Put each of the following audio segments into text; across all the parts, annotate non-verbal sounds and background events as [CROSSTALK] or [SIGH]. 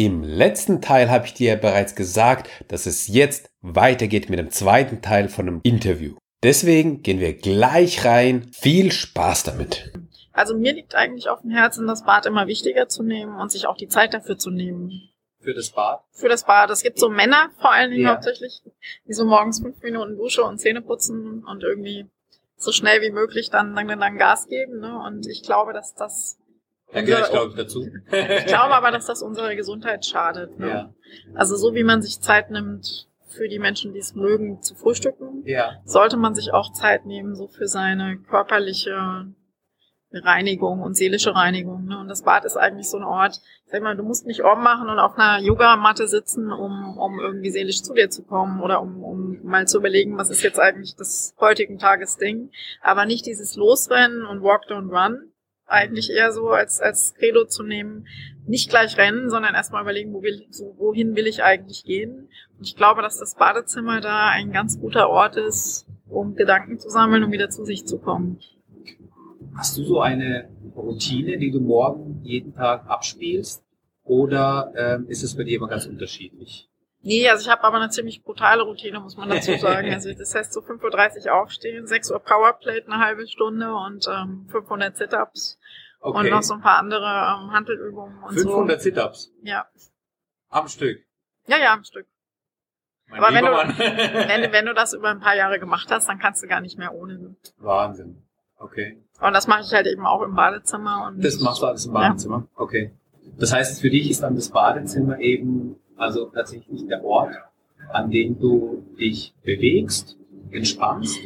Im letzten Teil habe ich dir bereits gesagt, dass es jetzt weitergeht mit dem zweiten Teil von dem Interview. Deswegen gehen wir gleich rein. Viel Spaß damit. Also mir liegt eigentlich auf dem Herzen, das Bad immer wichtiger zu nehmen und sich auch die Zeit dafür zu nehmen. Für das Bad? Für das Bad. Es gibt so Männer vor allen Dingen Ja. hauptsächlich, die so morgens fünf Minuten Dusche und Zähne putzen und irgendwie so schnell wie möglich dann, dann, dann Gas geben. Ne? Und ich glaube, dass das Ja, gleich glaube ich dazu. [LAUGHS] Ich glaube aber, dass das unserer Gesundheit schadet. Ne? Ja. Also so wie man sich Zeit nimmt für die Menschen, die es mögen, zu frühstücken, Ja. sollte man sich auch Zeit nehmen, so für seine körperliche Reinigung und seelische Reinigung. Ne? Und das Bad ist eigentlich so ein Ort, sag mal, du musst nicht Om machen und auf einer Yogamatte sitzen, um, um irgendwie seelisch zu dir zu kommen oder um, um mal zu überlegen, was ist jetzt eigentlich das heutigen Tages Ding. Aber nicht dieses Losrennen und Walk, don't run. Eigentlich eher so als, als Credo zu nehmen, nicht gleich rennen, sondern erstmal überlegen, wo will, so, wohin will ich eigentlich gehen. Und ich glaube, dass das Badezimmer da ein ganz guter Ort ist, um Gedanken zu sammeln und wieder zu sich zu kommen. Hast du so eine Routine, die du morgen jeden Tag abspielst? Oder ähm, ist es bei dir immer ganz unterschiedlich? Nee, also ich habe aber eine ziemlich brutale Routine, muss man dazu [LAUGHS] sagen. Also das heißt so 5.30 Uhr aufstehen, 6 Uhr Powerplate eine halbe Stunde und ähm, 500 Sit-Ups und Okay. noch so ein paar andere ähm, Handelübungen und 500 so. Sit-Ups Ja. am Stück. ja, ja, am Stück. Mein Aber wenn du-. [LAUGHS] Wenn, wenn du das über ein paar Jahre gemacht hast, dann kannst du gar nicht mehr ohne. ne? Wahnsinn. Okay. Und das mache ich halt eben auch im Badezimmer. Und Das machst du alles im Ja. Badezimmer? Okay. Das heißt, für dich ist dann das Badezimmer eben also tatsächlich der Ort, an dem du dich bewegst, entspannst.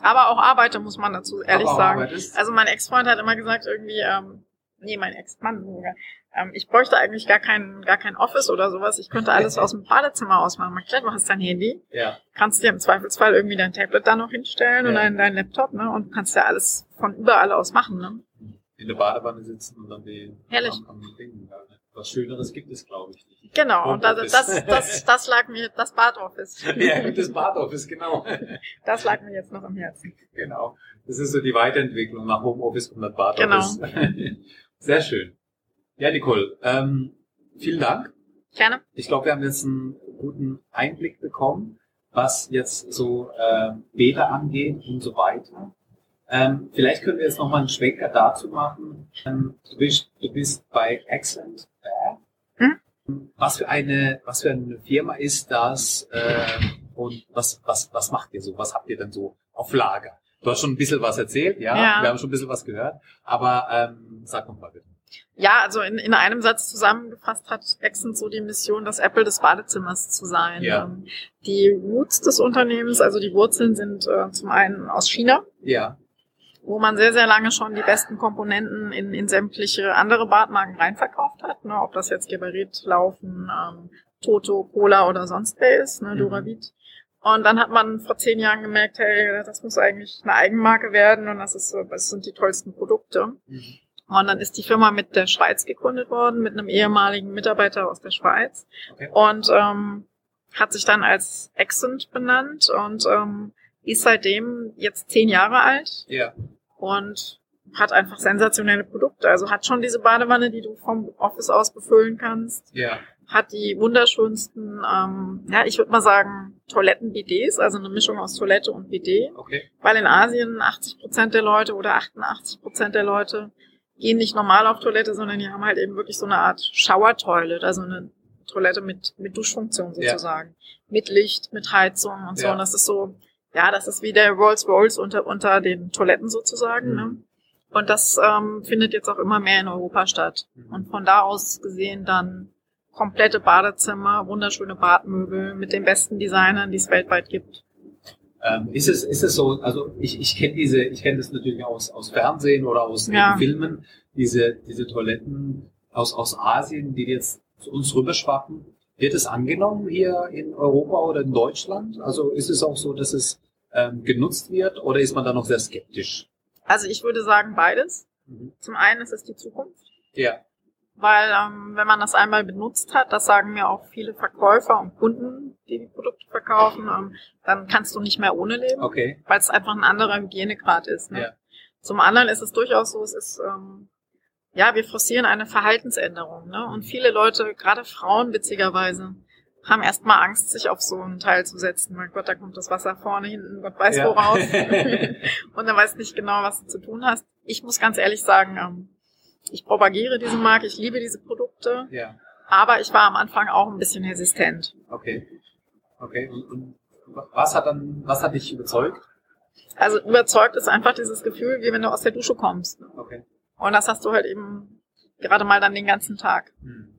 Aber auch arbeite, muss man dazu ehrlich aber sagen. Also mein Ex-Freund hat immer gesagt, irgendwie, ähm, nee, mein Ex-Mann sogar, ähm, ich bräuchte eigentlich gar kein, gar kein Office oder sowas. Ich könnte alles aus dem Badezimmer aus machen. Man klar, du hast dein Handy, Ja. kannst dir im Zweifelsfall irgendwie dein Tablet da noch hinstellen und Ja. dein, dein Laptop, ne? Und kannst ja alles von überall aus machen, ne? In der Badewanne sitzen und dann die Herrlich. Am, am Ding, ja. Was Schöneres gibt es, glaube ich, nicht. Genau, und das, das, das, das lag mir, das Badoffice. [LAUGHS] ja, das Badoffice, genau. Das lag mir jetzt noch am Herzen. genau. Das ist so die Weiterentwicklung nach Homeoffice und dann Badoffice. Genau. [LAUGHS] Sehr schön. Ja, Nicole, ähm, vielen Dank. Gerne. Ich glaube, wir haben jetzt einen guten Einblick bekommen, was jetzt so äh, Beta angeht und so weiter. Ähm, vielleicht können wir jetzt nochmal einen Schwenker dazu machen. Ähm, du, bist, du bist bei Accent. Äh, Was für eine, was für eine Firma ist das? Äh, und was, was, was macht ihr so? Was habt ihr denn so auf Lager? Du hast schon ein bisschen was erzählt, ja. Ja. Wir haben schon ein bisschen was gehört. Aber ähm, sag noch mal bitte. Ja, also in, in einem Satz zusammengefasst hat Exxon so die Mission, das Apple des Badezimmers zu sein. Ja. Ähm, Die Roots des Unternehmens, also die Wurzeln sind äh, zum einen aus China, Ja, wo man sehr, sehr lange schon die besten Komponenten in, in sämtliche andere Badmarken reinverkauft hat. Ne? Ob das jetzt Geberit, Laufen, ähm, Toto, Cola oder sonst wer ist, ne? Mhm. Duravit. Und dann hat man vor zehn Jahren gemerkt, hey, das muss eigentlich eine Eigenmarke werden und das, ist, das sind die tollsten Produkte. Und dann ist die Firma mit der Schweiz gegründet worden, mit einem ehemaligen Mitarbeiter aus der Schweiz. Okay. Und ähm, hat sich dann als Accent benannt und ähm, ist seitdem jetzt zehn Jahre alt ja, und hat einfach sensationelle Produkte. Also hat schon diese Badewanne, die du vom Office aus befüllen kannst, ja, hat die wunderschönsten, ähm, ja, ich würde mal sagen, Toiletten-BDs, also eine Mischung aus Toilette und BD. okay. Weil in Asien 80 Prozent der Leute oder 88 Prozent der Leute gehen nicht normal auf Toilette, sondern die haben halt eben wirklich so eine Art Shower-Toilet, also eine Toilette mit, mit Duschfunktion Ja. sozusagen. Mit Licht, mit Heizung und so. Ja. Und das ist so, ja, das ist wie der Rolls Rolls unter, unter den Toiletten sozusagen. Mhm. Ne? Und das ähm, findet jetzt auch immer mehr in Europa statt. Mhm. Und von da aus gesehen dann komplette Badezimmer, wunderschöne Badmöbel mit den besten Designern, die es weltweit gibt. Ähm, ist es ist es so? Also ich ich kenne diese ich kenne das natürlich aus aus Fernsehen oder aus Ja. Filmen diese diese Toiletten aus aus Asien, die jetzt zu uns rüberschwappen. Wird es angenommen hier in Europa oder in Deutschland? Also ist es auch so, dass es ähm, genutzt wird oder ist man da noch sehr skeptisch? Also ich würde sagen beides. Mhm. Zum einen ist es die Zukunft, Ja, weil ähm, wenn man das einmal benutzt hat, das sagen mir auch viele Verkäufer und Kunden, die die Produkte verkaufen, ähm, dann kannst du nicht mehr ohne leben, okay. weil es einfach ein anderer Hygienegrad ist. Ne? Ja. Zum anderen ist es durchaus so, es ist ähm, ja, wir forcieren eine Verhaltensänderung. Ne? Und viele Leute, gerade Frauen witzigerweise, haben erstmal Angst, sich auf so einen Teil zu setzen. Mein Gott, da kommt das Wasser vorne, hinten, Gott weiß Ja. wo raus. [LAUGHS] und dann weißt nicht genau, was du zu tun hast. Ich muss ganz ehrlich sagen, ähm, ich propagiere diese Marke, ich liebe diese Produkte, Ja, aber ich war am Anfang auch ein bisschen resistent. okay. Okay. Und, und was hat dann, was hat dich überzeugt? Also überzeugt ist einfach dieses Gefühl, wie wenn du aus der Dusche kommst. Okay. Und das hast du halt eben gerade mal dann den ganzen Tag. Hm.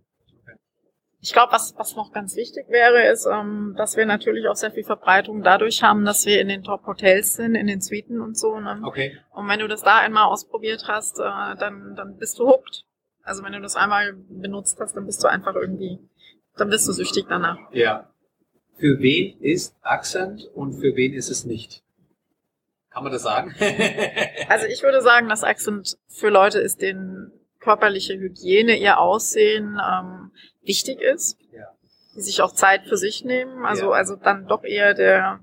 Ich glaube, was, was noch ganz wichtig wäre, ist, ähm, dass wir natürlich auch sehr viel Verbreitung dadurch haben, dass wir in den Top-Hotels sind, in den Suiten und so. Ne? Okay. Und wenn du das da einmal ausprobiert hast, äh, dann, dann bist du hooked. Also wenn du das einmal benutzt hast, dann bist du einfach irgendwie, dann bist du süchtig danach. Ja. Für wen ist Accent und für wen ist es nicht? Kann man das sagen? [LAUGHS] Also ich würde sagen, dass Accent für Leute ist, denen körperliche Hygiene, ihr Aussehen ähm, wichtig ist, Ja. die sich auch Zeit für sich nehmen. Also, Ja. also dann doch eher der,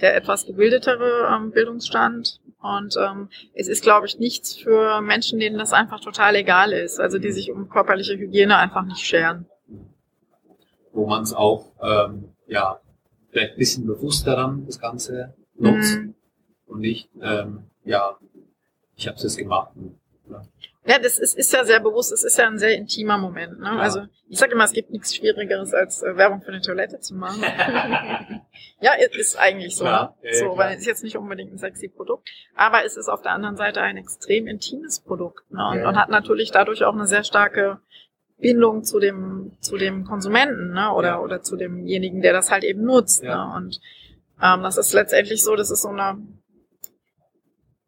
der etwas gebildetere ähm, Bildungsstand. Und ähm, es ist, glaube ich, nichts für Menschen, denen das einfach total egal ist. Also die sich um körperliche Hygiene einfach nicht scheren. Wo man es auch, ähm, ja, vielleicht ein bisschen bewusster dann das Ganze nutzt Mhm. und nicht, ähm, ja, ich habe es jetzt gemacht. Ja. Ja, das ist, ist ja sehr bewusst, es ist ja ein sehr intimer Moment. Ne? Ja. Also ich sage immer, es gibt nichts Schwierigeres, als äh, Werbung für eine Toilette zu machen. [LAUGHS] ja, es ist eigentlich so. Klar, ne? so klar. weil es ist jetzt nicht unbedingt ein sexy Produkt, aber es ist auf der anderen Seite ein extrem intimes Produkt ne? und, Ja. und hat natürlich dadurch auch eine sehr starke Bindung zu dem zu dem Konsumenten ne? oder Ja. oder zu demjenigen, der das halt eben nutzt. Ne? Und ähm, das ist letztendlich so, das ist so eine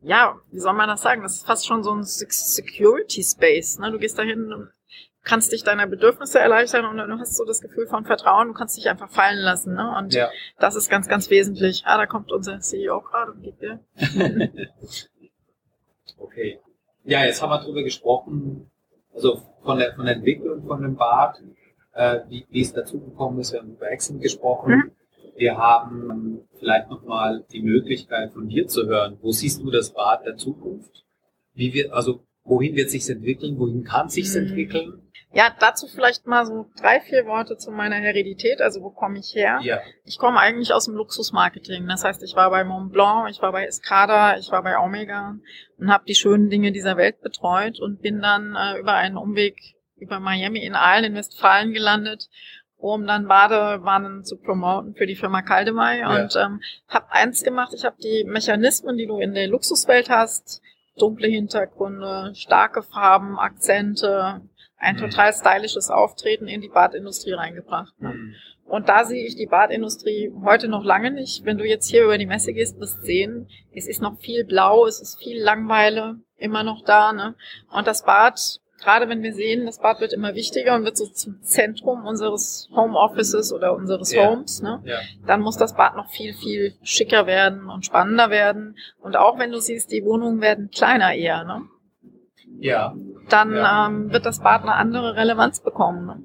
ja, wie soll man das sagen? Das ist fast schon so ein Sec- Security Space. Ne? Du gehst dahin und kannst dich deiner Bedürfnisse erleichtern und du hast so das Gefühl von Vertrauen, du kannst dich einfach fallen lassen. Ne? Und ja. das ist ganz, ganz wesentlich. Ah, da kommt unser CEO gerade und geht wieder. [LAUGHS] Okay. Ja, jetzt haben wir drüber gesprochen, also von der, von der Entwicklung von dem Bad, äh, wie, wie es dazu gekommen ist. Wir haben über Accent gesprochen. Mhm. Wir haben vielleicht nochmal die Möglichkeit von dir zu hören. Wo siehst du das Bad der Zukunft? Wie wird, also, wohin wird sich's entwickeln? Wohin kann sich's Mhm. entwickeln? Ja, dazu vielleicht mal so drei, vier Worte zu meiner Heredität. Also wo komme ich her? Ja. Ich komme eigentlich aus dem Luxusmarketing. Das heißt, ich war bei Montblanc, ich war bei Escada, ich war bei Omega und habe die schönen Dinge dieser Welt betreut und bin dann äh, über einen Umweg über Miami in Aalen in Westfalen gelandet, um dann Badewannen zu promoten für die Firma Caldemay Ja. und ähm, habe eins gemacht. Ich habe die Mechanismen, die du in der Luxuswelt hast, dunkle Hintergründe, starke Farben, Akzente, ein Mhm. total stylisches Auftreten in die Badindustrie reingebracht. Ne? Mhm. Und da sehe ich die Badindustrie heute noch lange nicht. Wenn du jetzt hier über die Messe gehst, wirst sehen, es ist noch viel Blau, es ist viel Langweile immer noch da. Ne? Und das Bad, gerade wenn wir sehen, das Bad wird immer wichtiger und wird so zum Zentrum unseres Homeoffices oder unseres Ja. Homes, ne? Ja. dann muss das Bad noch viel, viel schicker werden und spannender werden. Und auch wenn du siehst, die Wohnungen werden kleiner eher, ne? Ja. dann Ja. ähm, wird das Bad eine andere Relevanz bekommen. Ne?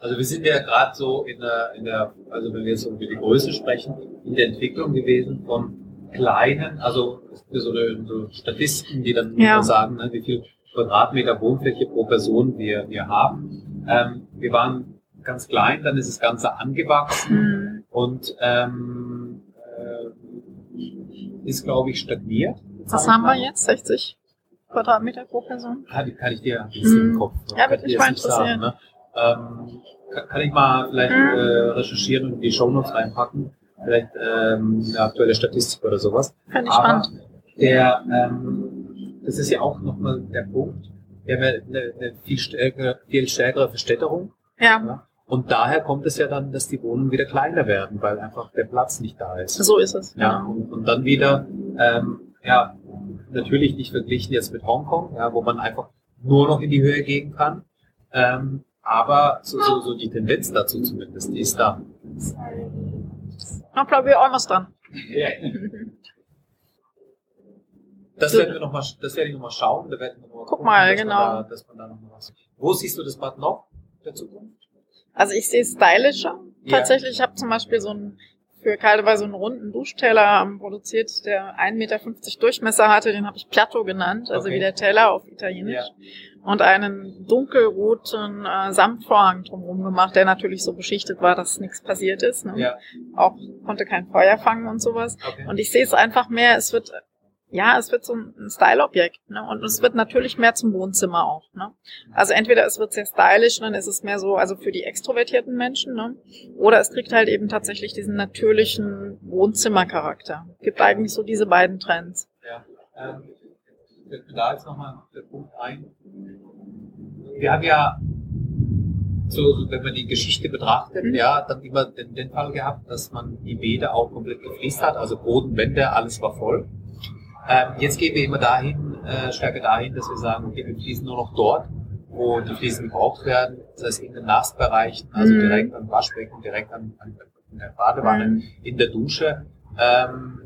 Also wir sind ja gerade so in der, in der, also wenn wir jetzt so über die Größe sprechen, in der Entwicklung gewesen von kleinen, also so, eine, so Statistiken, die dann Ja. sagen, ne, wie viel Quadratmeter Wohnfläche pro Person wir, wir haben. Ähm, wir waren ganz klein, dann ist das Ganze angewachsen Mhm. und ähm, äh, ist, glaube ich, stagniert. Was haben wir jetzt? 60 Quadratmeter pro Person? Kann, ich- kann ich dir ein bisschen Mhm. im Kopf. Ja, kann würde ich mich mal nicht sagen, interessieren. ne? ähm, kann, kann ich mal vielleicht Mhm. äh, recherchieren und die Shownotes reinpacken. Vielleicht ähm, eine aktuelle Statistik oder sowas. Finde ich Aber spannend. der, ähm, das ist ja auch nochmal der Punkt. Wir haben ja eine, eine viel, stärkere, viel stärkere Verstädterung. Ja, Ja? Und daher kommt es ja dann, dass die Wohnungen wieder kleiner werden, weil einfach der Platz nicht da ist. so ist es. Ja, und, und dann wieder, ähm, ja, natürlich nicht verglichen jetzt mit Hongkong, ja, wo man einfach nur noch in die Höhe gehen kann. Ähm, aber so, so, so die Tendenz dazu zumindest, die ist da. Ich glaube, wir almost dran. [LAUGHS] Das werden wir noch mal, das werde ich noch mal schauen. Da werden wir noch mal Guck mal, dass genau. Man da, dass man da noch mal was. Wo siehst du das Bad noch in der Zukunft? Also ich sehe es stylischer. Ja. Tatsächlich, ich habe zum Beispiel so ein für Caldewey so einen runden Duschteller produziert, der 1,50 Meter Durchmesser hatte. Den habe ich Plato genannt, also Okay. wie der Teller auf Italienisch. Ja. Und einen dunkelroten äh, Samtvorhang drumherum gemacht, der natürlich so beschichtet war, dass nichts passiert ist. Ne? Ja, Auch konnte kein Feuer fangen und sowas. okay. Und ich sehe es einfach mehr, es wird, ja, es wird so ein Style-Objekt, ne? Und es wird natürlich mehr zum Wohnzimmer auch, ne? Also entweder es wird sehr stylisch, dann ist es mehr so, also für die extrovertierten Menschen, ne? Oder es kriegt halt eben tatsächlich diesen natürlichen Wohnzimmercharakter. Gibt eigentlich so diese beiden Trends. Ja, ähm, da jetzt nochmal der Punkt ein. Wir haben ja, so, wenn man die Geschichte betrachtet, Mhm. ja, dann immer den, den Fall gehabt, dass man die Bäder auch komplett gefliest hat, also Boden, Wände, alles war voll. Ähm, jetzt gehen wir immer dahin, äh, stärker dahin, dass wir sagen, okay, wir fließen nur noch dort, wo die Fliesen gebraucht werden, das heißt in den Nassbereichen, also Mhm. direkt am Waschbecken, direkt an, an der Badewanne, Mhm. in der Dusche. Ähm,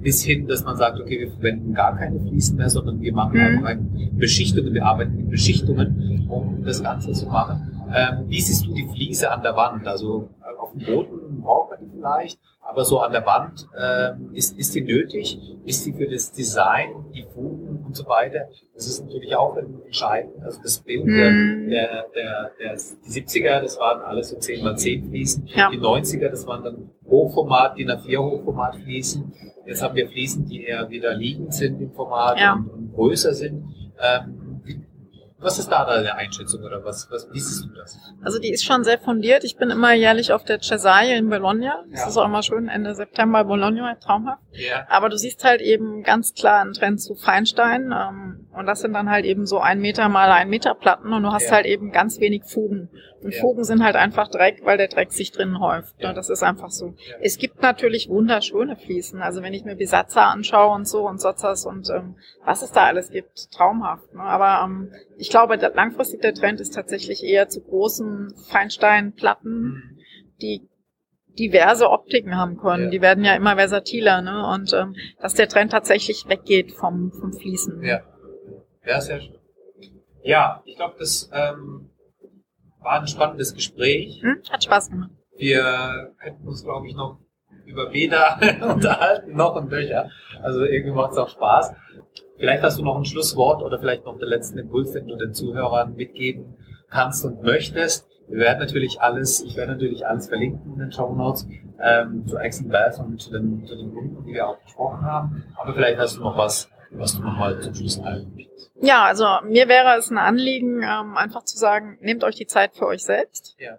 bis hin, dass man sagt, okay, wir verwenden gar keine Fliesen mehr, sondern wir machen Mhm. einfach ein Beschichtungen, wir arbeiten mit Beschichtungen, um das Ganze zu machen. Ähm, wie siehst du die Fliese an der Wand? Also äh, auf dem Boden braucht man die vielleicht, aber so an der Wand, ähm, ist, ist die nötig? Ist die für das Design, die Fugen und so weiter? Das ist natürlich auch entscheidend. Also das Bild Mhm. der, der, der, die 70er, das waren alles so 10 x 10 Fliesen. Ja. Die 90er, das waren dann Hochformat, DIN A4 Hochformat Fliesen. Jetzt haben wir Fliesen, die eher wieder liegend sind im Format Ja. und, und größer sind. Ähm, was ist da deine Einschätzung oder was, was, wie siehst du das? Also die ist schon sehr fundiert. Ich bin immer jährlich auf der Cesaille in Bologna. Das Ja. ist auch immer schön, Ende September Bologna, traumhaft. Ja. Aber du siehst halt eben ganz klar einen Trend zu Feinstein. Ähm, und das sind dann halt eben so ein Meter mal ein Meter Platten und du hast Ja. halt eben ganz wenig Fugen. Und Ja. Fugen sind halt einfach Dreck, weil der Dreck sich drinnen häuft. Ja. Das ist einfach so. Es gibt natürlich wunderschöne Fliesen. Also wenn ich mir Besatzer anschaue und so und Sotzers und ähm, was es da alles gibt, traumhaft. Ne? Aber ähm, ich glaube, der, langfristig der Trend ist tatsächlich eher zu großen Feinsteinplatten, Mhm. die diverse Optiken haben können. Ja. Die werden ja immer versatiler, ne? Und ähm, dass der Trend tatsächlich weggeht vom, vom Fließen. Ja. Ja, sehr schön. Ja, ich glaube, das ähm, war ein spannendes Gespräch. Hm? Hat Spaß gemacht. Wir könnten uns, glaube ich, noch über Bäder [LAUGHS] unterhalten, noch und nöcher. Also irgendwie macht es auch Spaß. Vielleicht hast du noch ein Schlusswort oder vielleicht noch den letzten Impuls, den du den Zuhörern mitgeben kannst und möchtest. Wir werden natürlich alles, ich werde natürlich alles verlinken in den Show Notes ähm, zu Axel Bath und zu den, zu den Punkten, die wir auch besprochen haben. Aber vielleicht hast du noch was, was du nochmal zum Schluss teilen. Ja, also mir wäre es ein Anliegen, ähm, einfach zu sagen, nehmt euch die Zeit für euch selbst. Ja.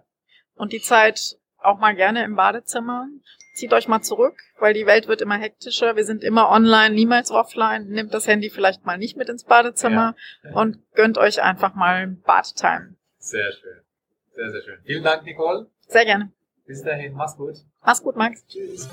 Und die Zeit auch mal gerne im Badezimmer. Zieht euch mal zurück, weil die Welt wird immer hektischer. Wir sind immer online, niemals offline. Nehmt das Handy vielleicht mal nicht mit ins Badezimmer Ja. und gönnt euch einfach mal Badetime. Sehr schön. Sehr, sehr schön. Vielen Dank, Nicole. Sehr gerne. Bis dahin, mach's gut. Mach's gut, Max. Tschüss.